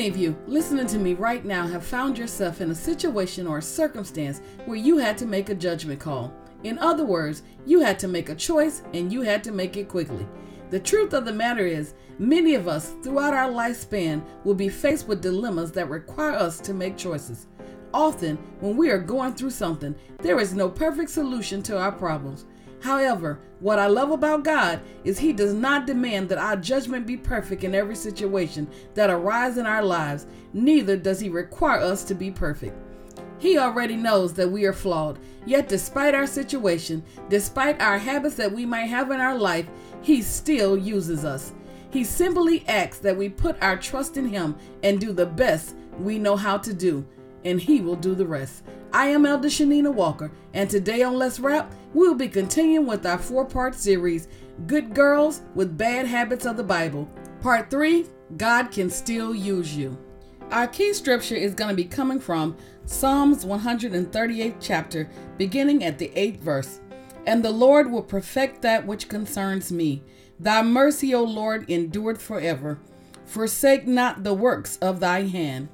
many of you listening to me right now have found yourself in a situation or a circumstance where you had to make a judgment call? In other words, you had to make a choice and you had to make it quickly. The truth of the matter is, many of us throughout our lifespan will be faced with dilemmas that require us to make choices. Often, when we are going through something, there is no perfect solution to our problems. However, what I love about God is He does not demand that our judgment be perfect in every situation that arises in our lives, neither does He require us to be perfect. He already knows that we are flawed, yet, despite our situation, despite our habits that we might have in our life, He still uses us. He simply asks that we put our trust in Him and do the best we know how to do, and He will do the rest. I am Elder Shanina Walker, and today on Let's Rap, we'll be continuing with our four part series, Good Girls with Bad Habits of the Bible. Part 3 God Can Still Use You. Our key scripture is going to be coming from Psalms 138, chapter, beginning at the 8th verse. And the Lord will perfect that which concerns me. Thy mercy, O Lord, endured forever. Forsake not the works of thy hand.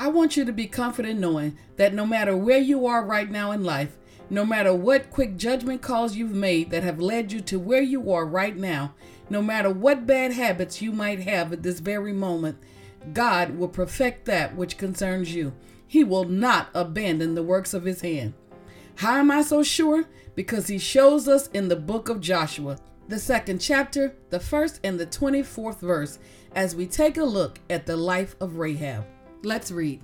I want you to be confident knowing that no matter where you are right now in life, no matter what quick judgment calls you've made that have led you to where you are right now, no matter what bad habits you might have at this very moment, God will perfect that which concerns you. He will not abandon the works of his hand. How am I so sure? Because he shows us in the book of Joshua, the second chapter, the first and the 24th verse, as we take a look at the life of Rahab. Let's read.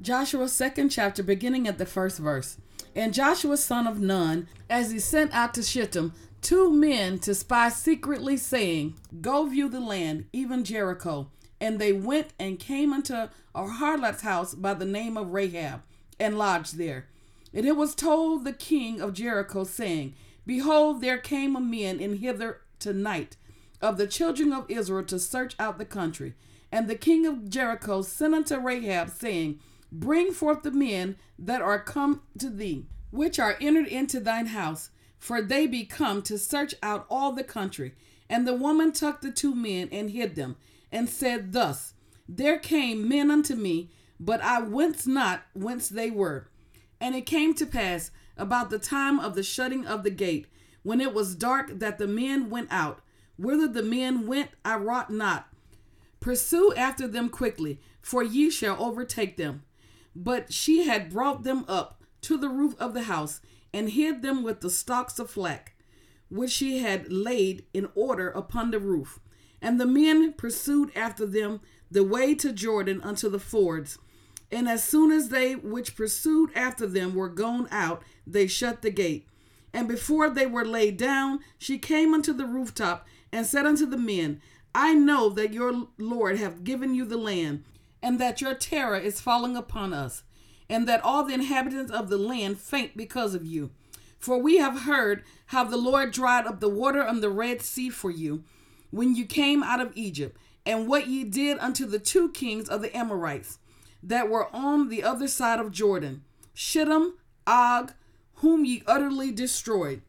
Joshua's second chapter, beginning at the first verse. And Joshua, son of Nun, as he sent out to Shittim two men to spy secretly, saying, Go view the land, even Jericho. And they went and came unto a harlot's house by the name of Rahab, and lodged there. And it was told the king of Jericho, saying, Behold, there came a men in hither tonight of the children of Israel to search out the country. And the king of Jericho sent unto Rahab, saying, Bring forth the men that are come to thee, which are entered into thine house, for they be come to search out all the country. And the woman took the two men and hid them, and said thus, There came men unto me, but I went not whence they were. And it came to pass about the time of the shutting of the gate, when it was dark, that the men went out. Whither the men went, I wot not Pursue after them quickly, for ye shall overtake them. But she had brought them up to the roof of the house, and hid them with the stalks of flax, which she had laid in order upon the roof. And the men pursued after them the way to Jordan unto the fords. And as soon as they which pursued after them were gone out, they shut the gate. And before they were laid down, she came unto the rooftop and said unto the men, I know that your Lord hath given you the land, and that your terror is falling upon us, and that all the inhabitants of the land faint because of you. For we have heard how the Lord dried up the water on the Red Sea for you when you came out of Egypt, and what ye did unto the two kings of the Amorites that were on the other side of Jordan, Shittim, Og, whom ye utterly destroyed.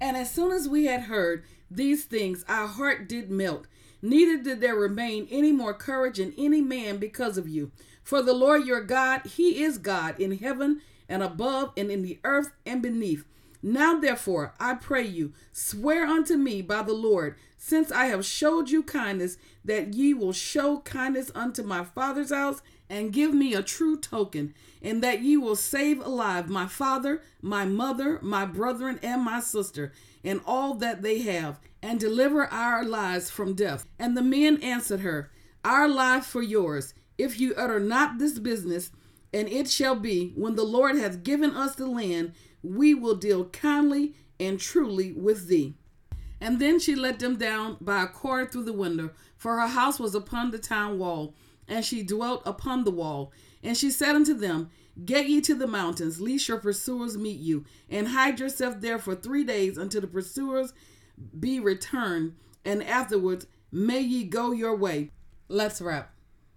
And as soon as we had heard these things, our heart did melt neither did there remain any more courage in any man because of you. For the Lord your God, he is God in heaven and above and in the earth and beneath. Now therefore, I pray you, swear unto me by the Lord, since I have showed you kindness, that ye will show kindness unto my father's house, and give me a true token, and that ye will save alive my father, my mother, my brethren, and my sister, and all that they have, and deliver our lives from death. And the men answered her, Our life for yours, if you utter not this business. And it shall be, when the Lord hath given us the land, we will deal kindly and truly with thee. And then she let them down by a cord through the window, for her house was upon the town wall, and she dwelt upon the wall. And she said unto them, Get ye to the mountains, lest your pursuers meet you, and hide yourself there for three days until the pursuers be returned, and afterwards may ye go your way. Let's wrap.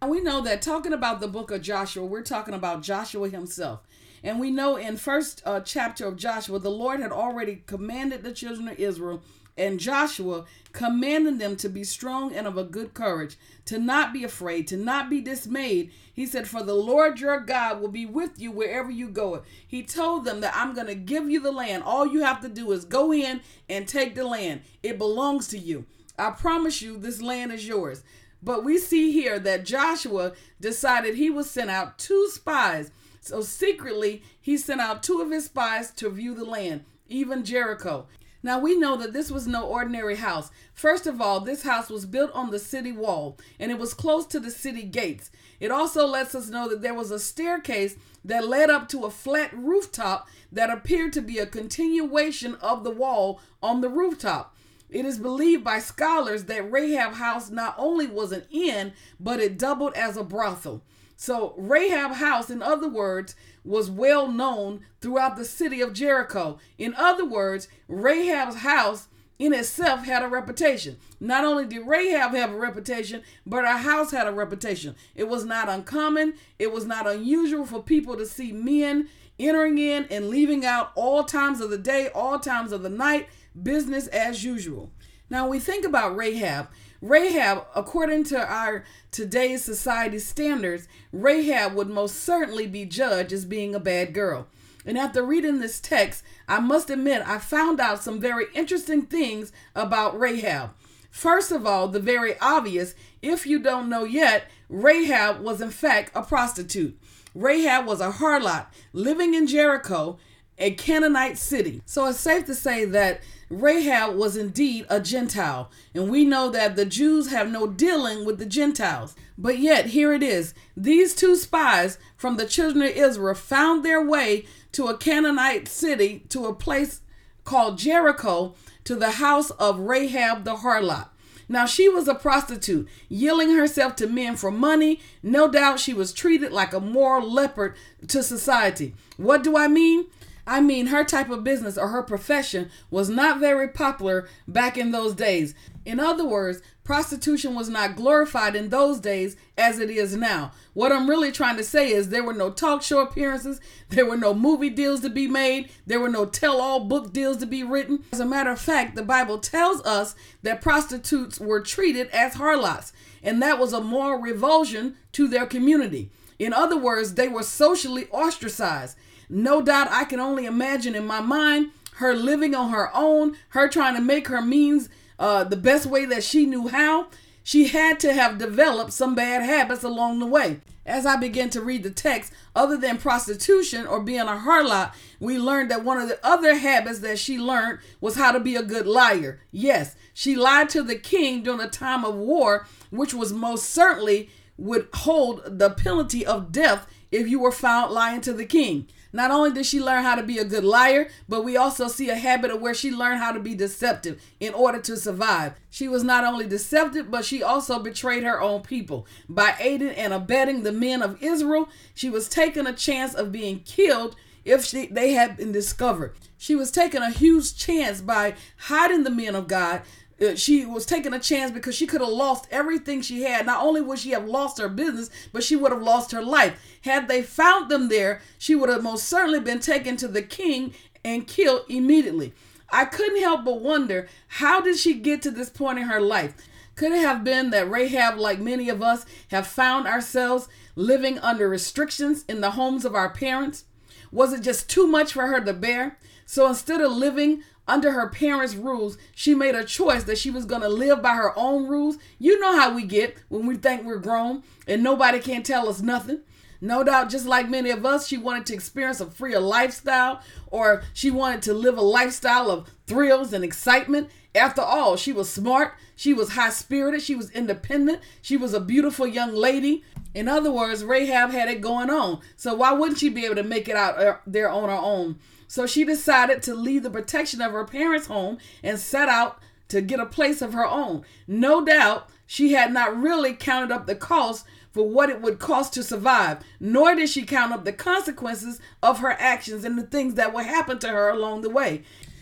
We know that talking about the book of Joshua, we're talking about Joshua himself. And we know in first uh, chapter of Joshua, the Lord had already commanded the children of Israel and Joshua, commanding them to be strong and of a good courage, to not be afraid, to not be dismayed. He said, For the Lord your God will be with you wherever you go. He told them that I'm going to give you the land. All you have to do is go in and take the land, it belongs to you. I promise you, this land is yours. But we see here that Joshua decided he would send out two spies. So secretly, he sent out two of his spies to view the land, even Jericho. Now we know that this was no ordinary house. First of all, this house was built on the city wall and it was close to the city gates. It also lets us know that there was a staircase that led up to a flat rooftop that appeared to be a continuation of the wall on the rooftop. It is believed by scholars that Rahab House not only was an inn, but it doubled as a brothel. So, Rahab House, in other words, was well known throughout the city of Jericho. In other words, Rahab's house in itself had a reputation. Not only did Rahab have a reputation, but her house had a reputation. It was not uncommon, it was not unusual for people to see men entering in and leaving out all times of the day, all times of the night business as usual. Now we think about Rahab. Rahab, according to our today's society standards, Rahab would most certainly be judged as being a bad girl. And after reading this text, I must admit I found out some very interesting things about Rahab. First of all, the very obvious, if you don't know yet, Rahab was in fact a prostitute. Rahab was a harlot living in Jericho, a Canaanite city. So it's safe to say that Rahab was indeed a Gentile, and we know that the Jews have no dealing with the Gentiles. But yet, here it is these two spies from the children of Israel found their way to a Canaanite city, to a place called Jericho, to the house of Rahab the harlot. Now, she was a prostitute, yielding herself to men for money. No doubt she was treated like a moral leopard to society. What do I mean? I mean, her type of business or her profession was not very popular back in those days. In other words, prostitution was not glorified in those days as it is now. What I'm really trying to say is there were no talk show appearances, there were no movie deals to be made, there were no tell all book deals to be written. As a matter of fact, the Bible tells us that prostitutes were treated as harlots, and that was a moral revulsion to their community. In other words, they were socially ostracized. No doubt I can only imagine in my mind her living on her own, her trying to make her means uh, the best way that she knew how. She had to have developed some bad habits along the way. As I began to read the text, other than prostitution or being a harlot, we learned that one of the other habits that she learned was how to be a good liar. Yes, she lied to the king during a time of war, which was most certainly would hold the penalty of death if you were found lying to the king. Not only did she learn how to be a good liar, but we also see a habit of where she learned how to be deceptive in order to survive. She was not only deceptive, but she also betrayed her own people. By aiding and abetting the men of Israel, she was taking a chance of being killed if she, they had been discovered. She was taking a huge chance by hiding the men of God Uh, she was taking a chance because she could have lost everything she had. Not only would she have lost her business, but she would have lost her life. Had they found them there, she would have most certainly been taken to the king and killed immediately. I couldn't help but wonder how did she get to this point in her life? Could it have been that Rahab, like many of us, have found ourselves living under restrictions in the homes of our parents? Was it just too much for her to bear? So instead of living under her parents' rules, she made a choice that she was going to live by her own rules. You know how we get when we think we're grown and nobody can tell us nothing. No doubt, just like many of us, she wanted to experience a freer lifestyle or she wanted to live a lifestyle of thrills and excitement. After all, she was smart, she was high spirited, she was independent, she was a beautiful young lady. In other words, Rahab had it going on. So why wouldn't she be able to make it out uh, there on her own? So she decided to leave the protection of her parents' home and set out to get a place of her own. No doubt she had not really counted up the cost for what it would cost to survive, nor did she count up the consequences of her actions and the things that would happen to her along the way.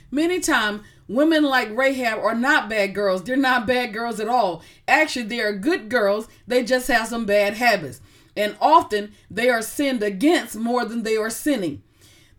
Many times, women like Rahab are not bad girls. They're not bad girls at all. Actually, they are good girls. They just have some bad habits. And often they are sinned against more than they are sinning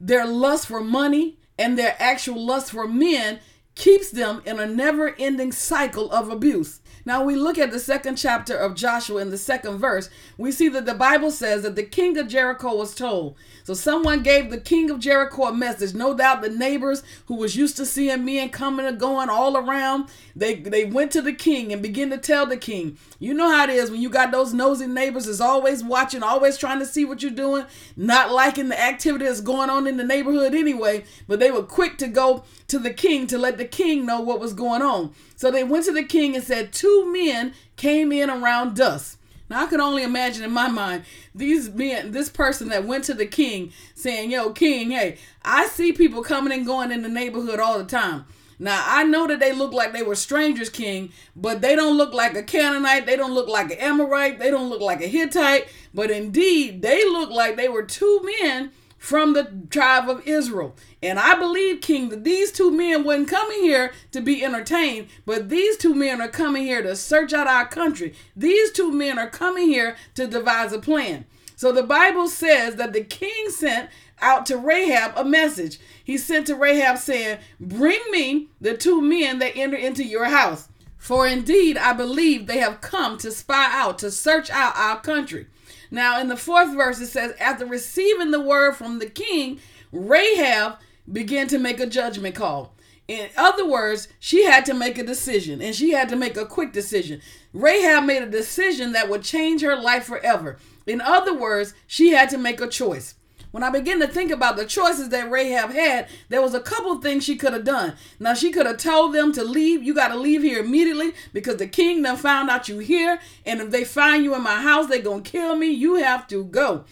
their lust for money and their actual lust for men keeps them in a never ending cycle of abuse. Now, we look at the second chapter of Joshua in the second verse, we see that the Bible says that the king of Jericho was told. So, someone gave the king of Jericho a message. No doubt the neighbors who was used to seeing men coming and going all around, they, they went to the king and began to tell the king, You know how it is when you got those nosy neighbors is always watching, always trying to see what you're doing, not liking the activity that's going on in the neighborhood anyway, but they were quick to go to the king to let the king know what was going on. So they went to the king and said, Two men came in around dusk. Now I can only imagine in my mind these men, this person that went to the king saying, Yo, king, hey, I see people coming and going in the neighborhood all the time. Now I know that they look like they were strangers, King, but they don't look like a Canaanite, they don't look like an Amorite, they don't look like a Hittite, but indeed they look like they were two men from the tribe of Israel. And I believe, King, that these two men weren't coming here to be entertained, but these two men are coming here to search out our country. These two men are coming here to devise a plan. So the Bible says that the king sent out to Rahab a message. He sent to Rahab saying, Bring me the two men that enter into your house. For indeed, I believe they have come to spy out, to search out our country. Now, in the fourth verse, it says, After receiving the word from the king, Rahab began to make a judgment call. In other words, she had to make a decision and she had to make a quick decision. Rahab made a decision that would change her life forever. In other words, she had to make a choice. When I begin to think about the choices that Rahab had, there was a couple things she could have done. Now she could have told them to leave. You got to leave here immediately because the king done found out you here, and if they find you in my house, they gonna kill me. You have to go.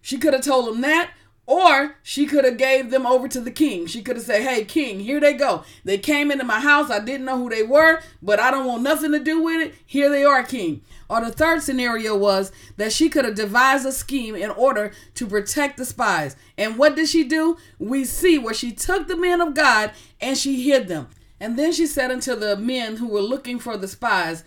She could have told them that, or she could have gave them over to the king. She could have said, "Hey, king, here they go. They came into my house. I didn't know who they were, but I don't want nothing to do with it. Here they are, king." Or the third scenario was that she could have devised a scheme in order to protect the spies. And what did she do? We see where she took the men of God and she hid them. And then she said unto the men who were looking for the spies,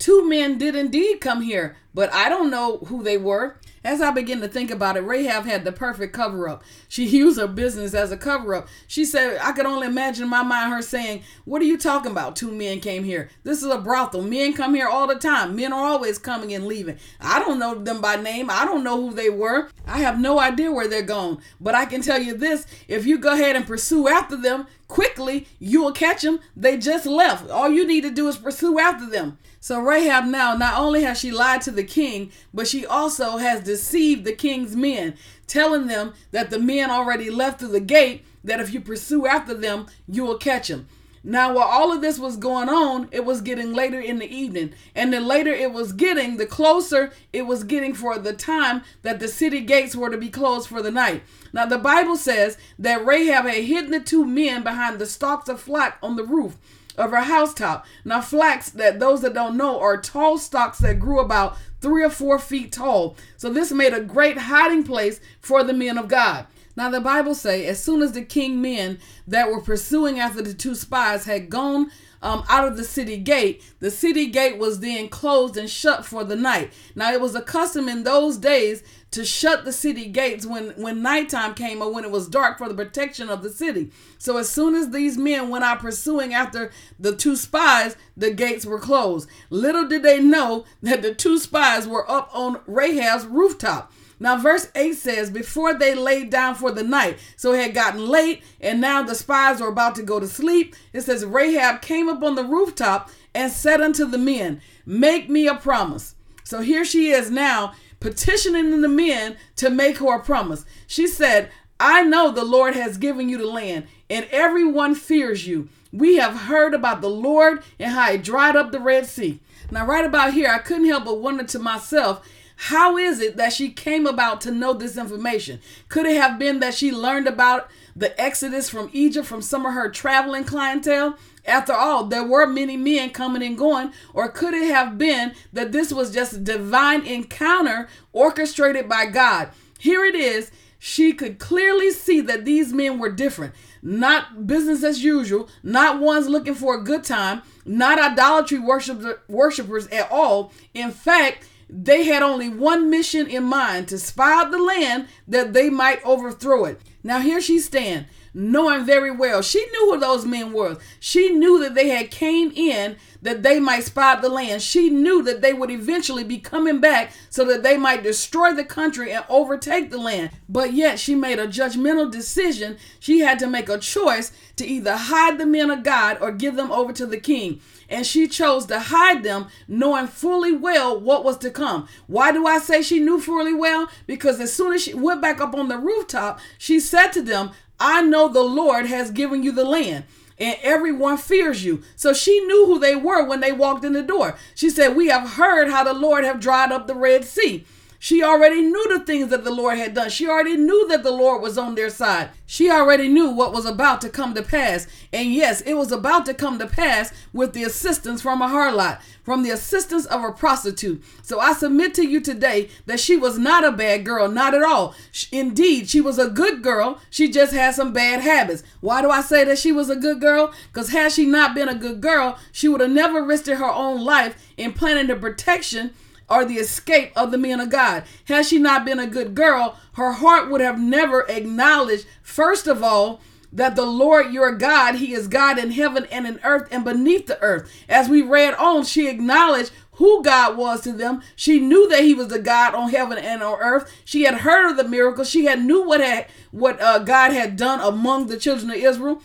Two men did indeed come here, but I don't know who they were. As I begin to think about it, Rahab had the perfect cover up. She used her business as a cover up. She said, I could only imagine in my mind her saying, What are you talking about? Two men came here. This is a brothel. Men come here all the time. Men are always coming and leaving. I don't know them by name. I don't know who they were. I have no idea where they're going. But I can tell you this if you go ahead and pursue after them, quickly you will catch them. They just left. All you need to do is pursue after them. So Rahab now not only has she lied to the king, but she also has deceived the king's men, telling them that the men already left through the gate, that if you pursue after them, you will catch them. Now, while all of this was going on, it was getting later in the evening. And the later it was getting, the closer it was getting for the time that the city gates were to be closed for the night. Now, the Bible says that Rahab had hidden the two men behind the stalks of flax on the roof of her housetop. Now, flax, that those that don't know, are tall stalks that grew about three or four feet tall. So this made a great hiding place for the men of God. Now the Bible say, as soon as the king men that were pursuing after the two spies had gone um, out of the city gate, the city gate was then closed and shut for the night. Now it was a custom in those days to shut the city gates when when nighttime came or when it was dark for the protection of the city. So as soon as these men went out pursuing after the two spies, the gates were closed. Little did they know that the two spies were up on Rahab's rooftop. Now, verse 8 says, Before they laid down for the night, so it had gotten late, and now the spies were about to go to sleep. It says, Rahab came up on the rooftop and said unto the men, Make me a promise. So here she is now petitioning the men to make her a promise. She said, I know the Lord has given you the land, and everyone fears you. We have heard about the Lord and how he dried up the Red Sea. Now, right about here, I couldn't help but wonder to myself how is it that she came about to know this information? Could it have been that she learned about the exodus from Egypt from some of her traveling clientele? After all, there were many men coming and going, or could it have been that this was just a divine encounter orchestrated by God? Here it is. She could clearly see that these men were different, not business as usual, not ones looking for a good time, not idolatry worshipers at all. In fact, they had only one mission in mind to spy out the land that they might overthrow it. Now here she stand, knowing very well she knew who those men were. She knew that they had came in that they might spot the land. She knew that they would eventually be coming back so that they might destroy the country and overtake the land. But yet she made a judgmental decision. She had to make a choice to either hide the men of God or give them over to the king. And she chose to hide them, knowing fully well what was to come. Why do I say she knew fully well? Because as soon as she went back up on the rooftop, she said to them, I know the Lord has given you the land and everyone fears you. So she knew who they were when they walked in the door. She said, We have heard how the Lord have dried up the Red Sea. She already knew the things that the Lord had done. She already knew that the Lord was on their side. She already knew what was about to come to pass. And yes, it was about to come to pass with the assistance from a harlot, from the assistance of a prostitute. So I submit to you today that she was not a bad girl, not at all. Indeed, she was a good girl. She just had some bad habits. Why do I say that she was a good girl? Because had she not been a good girl, she would have never risked her own life in planning the protection or the escape of the men of God. Had she not been a good girl, her heart would have never acknowledged, first of all, that the Lord your God, He is God in heaven and in earth and beneath the earth. As we read on, she acknowledged who God was to them. She knew that He was the God on heaven and on earth. She had heard of the miracles. She had knew what had, what uh, God had done among the children of Israel.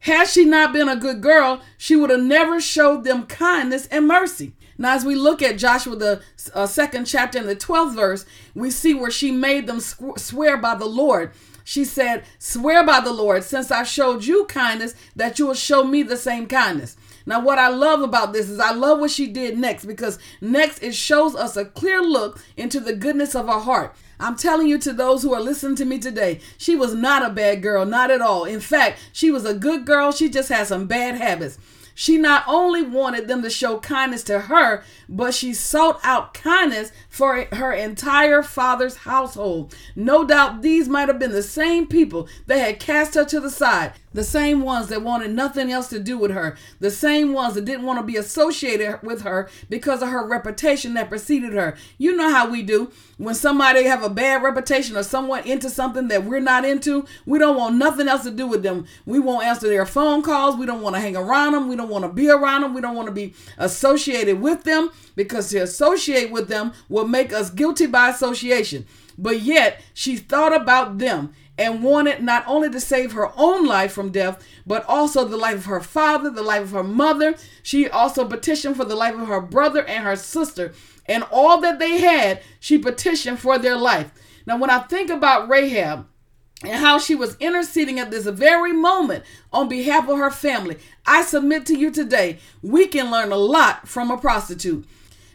Had she not been a good girl, she would have never showed them kindness and mercy. Now, as we look at Joshua, the uh, second chapter and the 12th verse, we see where she made them swear by the Lord. She said, Swear by the Lord, since I showed you kindness, that you will show me the same kindness. Now, what I love about this is I love what she did next because next it shows us a clear look into the goodness of her heart. I'm telling you to those who are listening to me today, she was not a bad girl, not at all. In fact, she was a good girl. She just had some bad habits. She not only wanted them to show kindness to her, but she sought out kindness for her entire father's household. No doubt these might have been the same people that had cast her to the side, the same ones that wanted nothing else to do with her, the same ones that didn't want to be associated with her because of her reputation that preceded her. You know how we do. When somebody have a bad reputation or someone into something that we're not into, we don't want nothing else to do with them. We won't answer their phone calls. We don't want to hang around them. We don't want to be around them. We don't want to be associated with them because to associate with them will make us guilty by association. But yet, she thought about them and wanted not only to save her own life from death, but also the life of her father, the life of her mother. She also petitioned for the life of her brother and her sister and all that they had, she petitioned for their life. Now, when I think about Rahab, and how she was interceding at this very moment on behalf of her family. I submit to you today, we can learn a lot from a prostitute.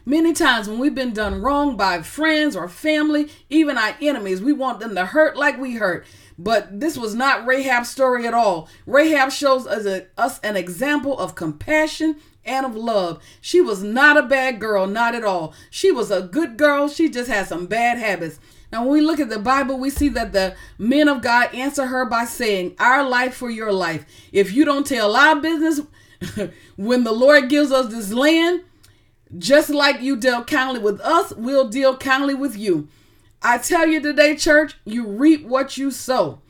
Many times when we've been done wrong by friends or family, even our enemies, we want them to hurt like we hurt. But this was not Rahab's story at all. Rahab shows us, a, us an example of compassion and of love. She was not a bad girl, not at all. She was a good girl. She just had some bad habits. Now, when we look at the Bible, we see that the men of God answer her by saying, Our life for your life. If you don't tell our business when the Lord gives us this land, just like you dealt kindly with us, we'll deal kindly with you. I tell you today, church, you reap what you sow.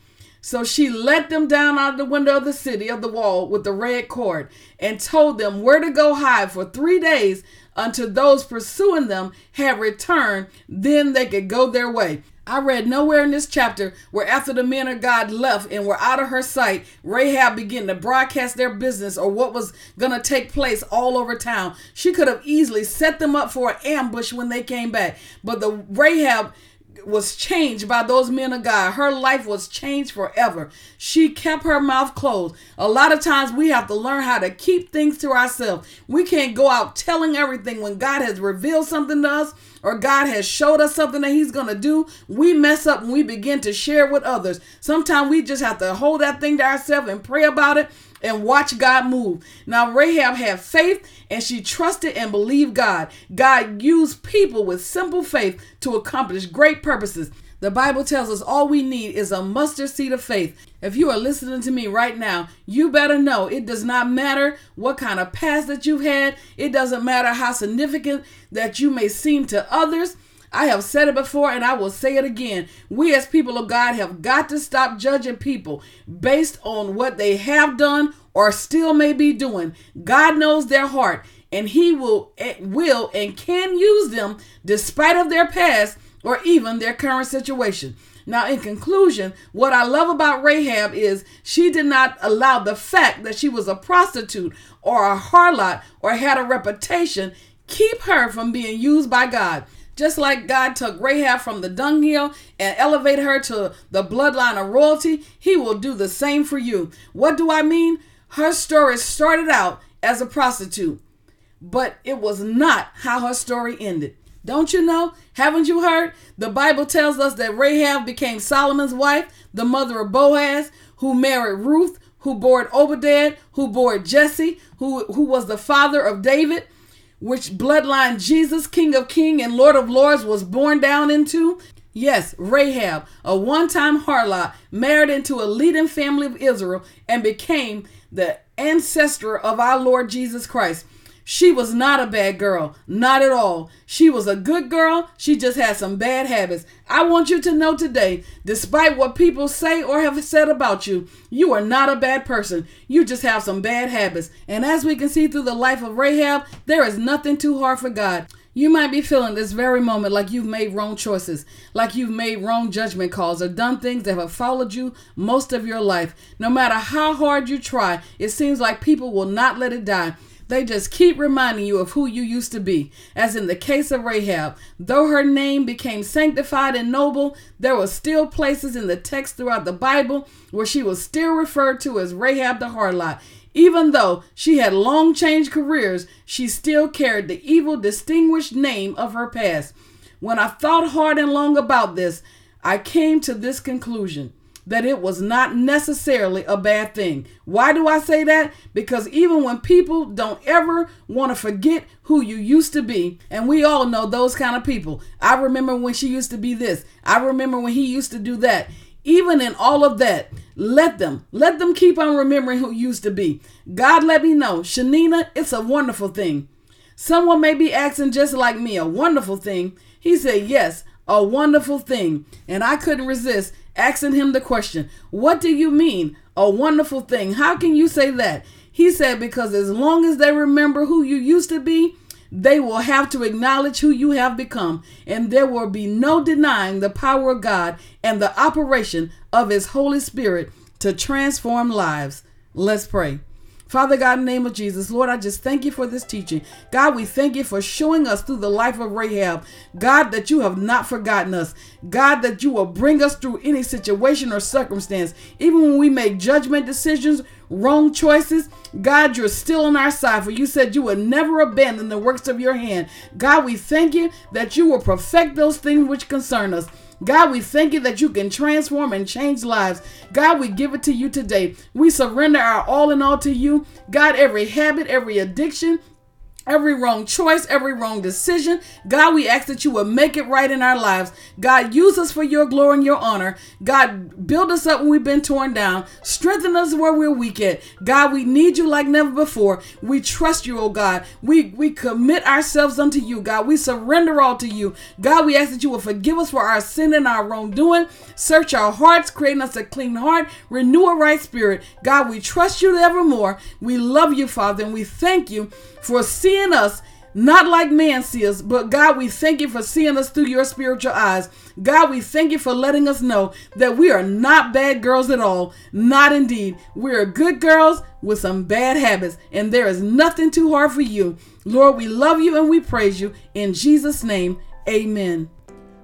So she let them down out of the window of the city of the wall with the red cord and told them where to go hide for three days until those pursuing them had returned. Then they could go their way. I read nowhere in this chapter where after the men of God left and were out of her sight, Rahab began to broadcast their business or what was going to take place all over town. She could have easily set them up for an ambush when they came back. But the Rahab was changed by those men of God. Her life was changed forever. She kept her mouth closed. A lot of times we have to learn how to keep things to ourselves. We can't go out telling everything when God has revealed something to us or God has showed us something that He's going to do. We mess up and we begin to share with others. Sometimes we just have to hold that thing to ourselves and pray about it and watch God move. Now, Rahab had faith and she trusted and believed God. God used people with simple faith to accomplish great purposes. The Bible tells us all we need is a mustard seed of faith. If you are listening to me right now, you better know it does not matter what kind of past that you've had, it doesn't matter how significant that you may seem to others. I have said it before and I will say it again. We as people of God have got to stop judging people based on what they have done or still may be doing. God knows their heart and he will eh, will and can use them despite of their past or even their current situation. Now, in conclusion, what I love about Rahab is she did not allow the fact that she was a prostitute or a harlot or had a reputation keep her from being used by God. Just like God took Rahab from the dunghill and elevated her to the bloodline of royalty, He will do the same for you. What do I mean? Her story started out as a prostitute, but it was not how her story ended. Don't you know? Haven't you heard? The Bible tells us that Rahab became Salmon's wife, the mother of Boaz, who married Ruth, who bore Obadiah, who bore Jesse, who, who was the father of David, which bloodline Jesus, King of King and Lord of Lords, was born down into. Yes, Rahab, a one time harlot, married into a leading family of Israel and became the ancestor of our Lord Jesus Christ. She was not a bad girl, not at all. She was a good girl. She just had some bad habits. I want you to know today, despite what people say or have said about you, you are not a bad person. You just have some bad habits. And as we can see through the life of Rahab, there is nothing too hard for God. You might be feeling this very moment like you've made wrong choices, like you've made wrong judgment calls, or done things that have followed you most of your life. No matter how hard you try, it seems like people will not let it die. They just keep reminding you of who you used to be. As in the case of Rahab, though her name became sanctified and noble, there were still places in the text throughout the Bible where she was still referred to as Rahab the harlot. Even though she had long changed careers, she still carried the evil, distinguished name of her past. When I thought hard and long about this, I came to this conclusion that it was not necessarily a bad thing. Why do I say that? Because even when people don't ever want to forget who you used to be, and we all know those kind of people. I remember when she used to be this, I remember when he used to do that. Even in all of that, let them, let them keep on remembering who used to be. God let me know, Shanina, it's a wonderful thing. Someone may be asking just like me, a wonderful thing. He said, Yes, a wonderful thing. And I couldn't resist asking him the question, What do you mean? A wonderful thing. How can you say that? He said, Because as long as they remember who you used to be, they will have to acknowledge who you have become, and there will be no denying the power of God and the operation of His Holy Spirit to transform lives. Let's pray. Father God, in the name of Jesus, Lord, I just thank you for this teaching. God, we thank you for showing us through the life of Rahab. God, that you have not forgotten us. God, that you will bring us through any situation or circumstance. Even when we make judgment decisions, wrong choices, God, you're still on our side. For you said you would never abandon the works of your hand. God, we thank you that you will perfect those things which concern us. God, we thank you that you can transform and change lives. God, we give it to you today. We surrender our all in all to you. God, every habit, every addiction, every wrong choice, every wrong decision. God, we ask that you will make it right in our lives. God, use us for your glory and your honor. God, build us up when we've been torn down. Strengthen us where we're weak at. God, we need you like never before. We trust you, oh God. We, we commit ourselves unto you, God. We surrender all to you. God, we ask that you will forgive us for our sin and our wrongdoing. Search our hearts, creating us a clean heart, renew a right spirit. God, we trust you evermore. We love you, Father, and we thank you for seeing us not like man sees but God, we thank you for seeing us through your spiritual eyes. God, we thank you for letting us know that we are not bad girls at all. Not indeed. We are good girls with some bad habits, and there is nothing too hard for you. Lord, we love you and we praise you. In Jesus' name, amen.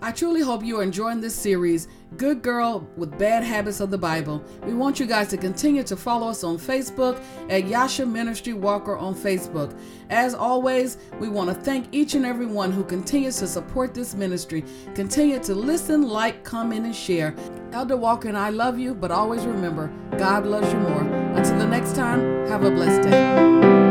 I truly hope you are enjoying this series, Good Girl with Bad Habits of the Bible. We want you guys to continue to follow us on Facebook at Yasha Ministry Walker on Facebook. As always, we want to thank each and every one who continues to support this ministry. Continue to listen, like, comment, and share. Elder Walker and I love you, but always remember, God loves you more. Until the next time, have a blessed day.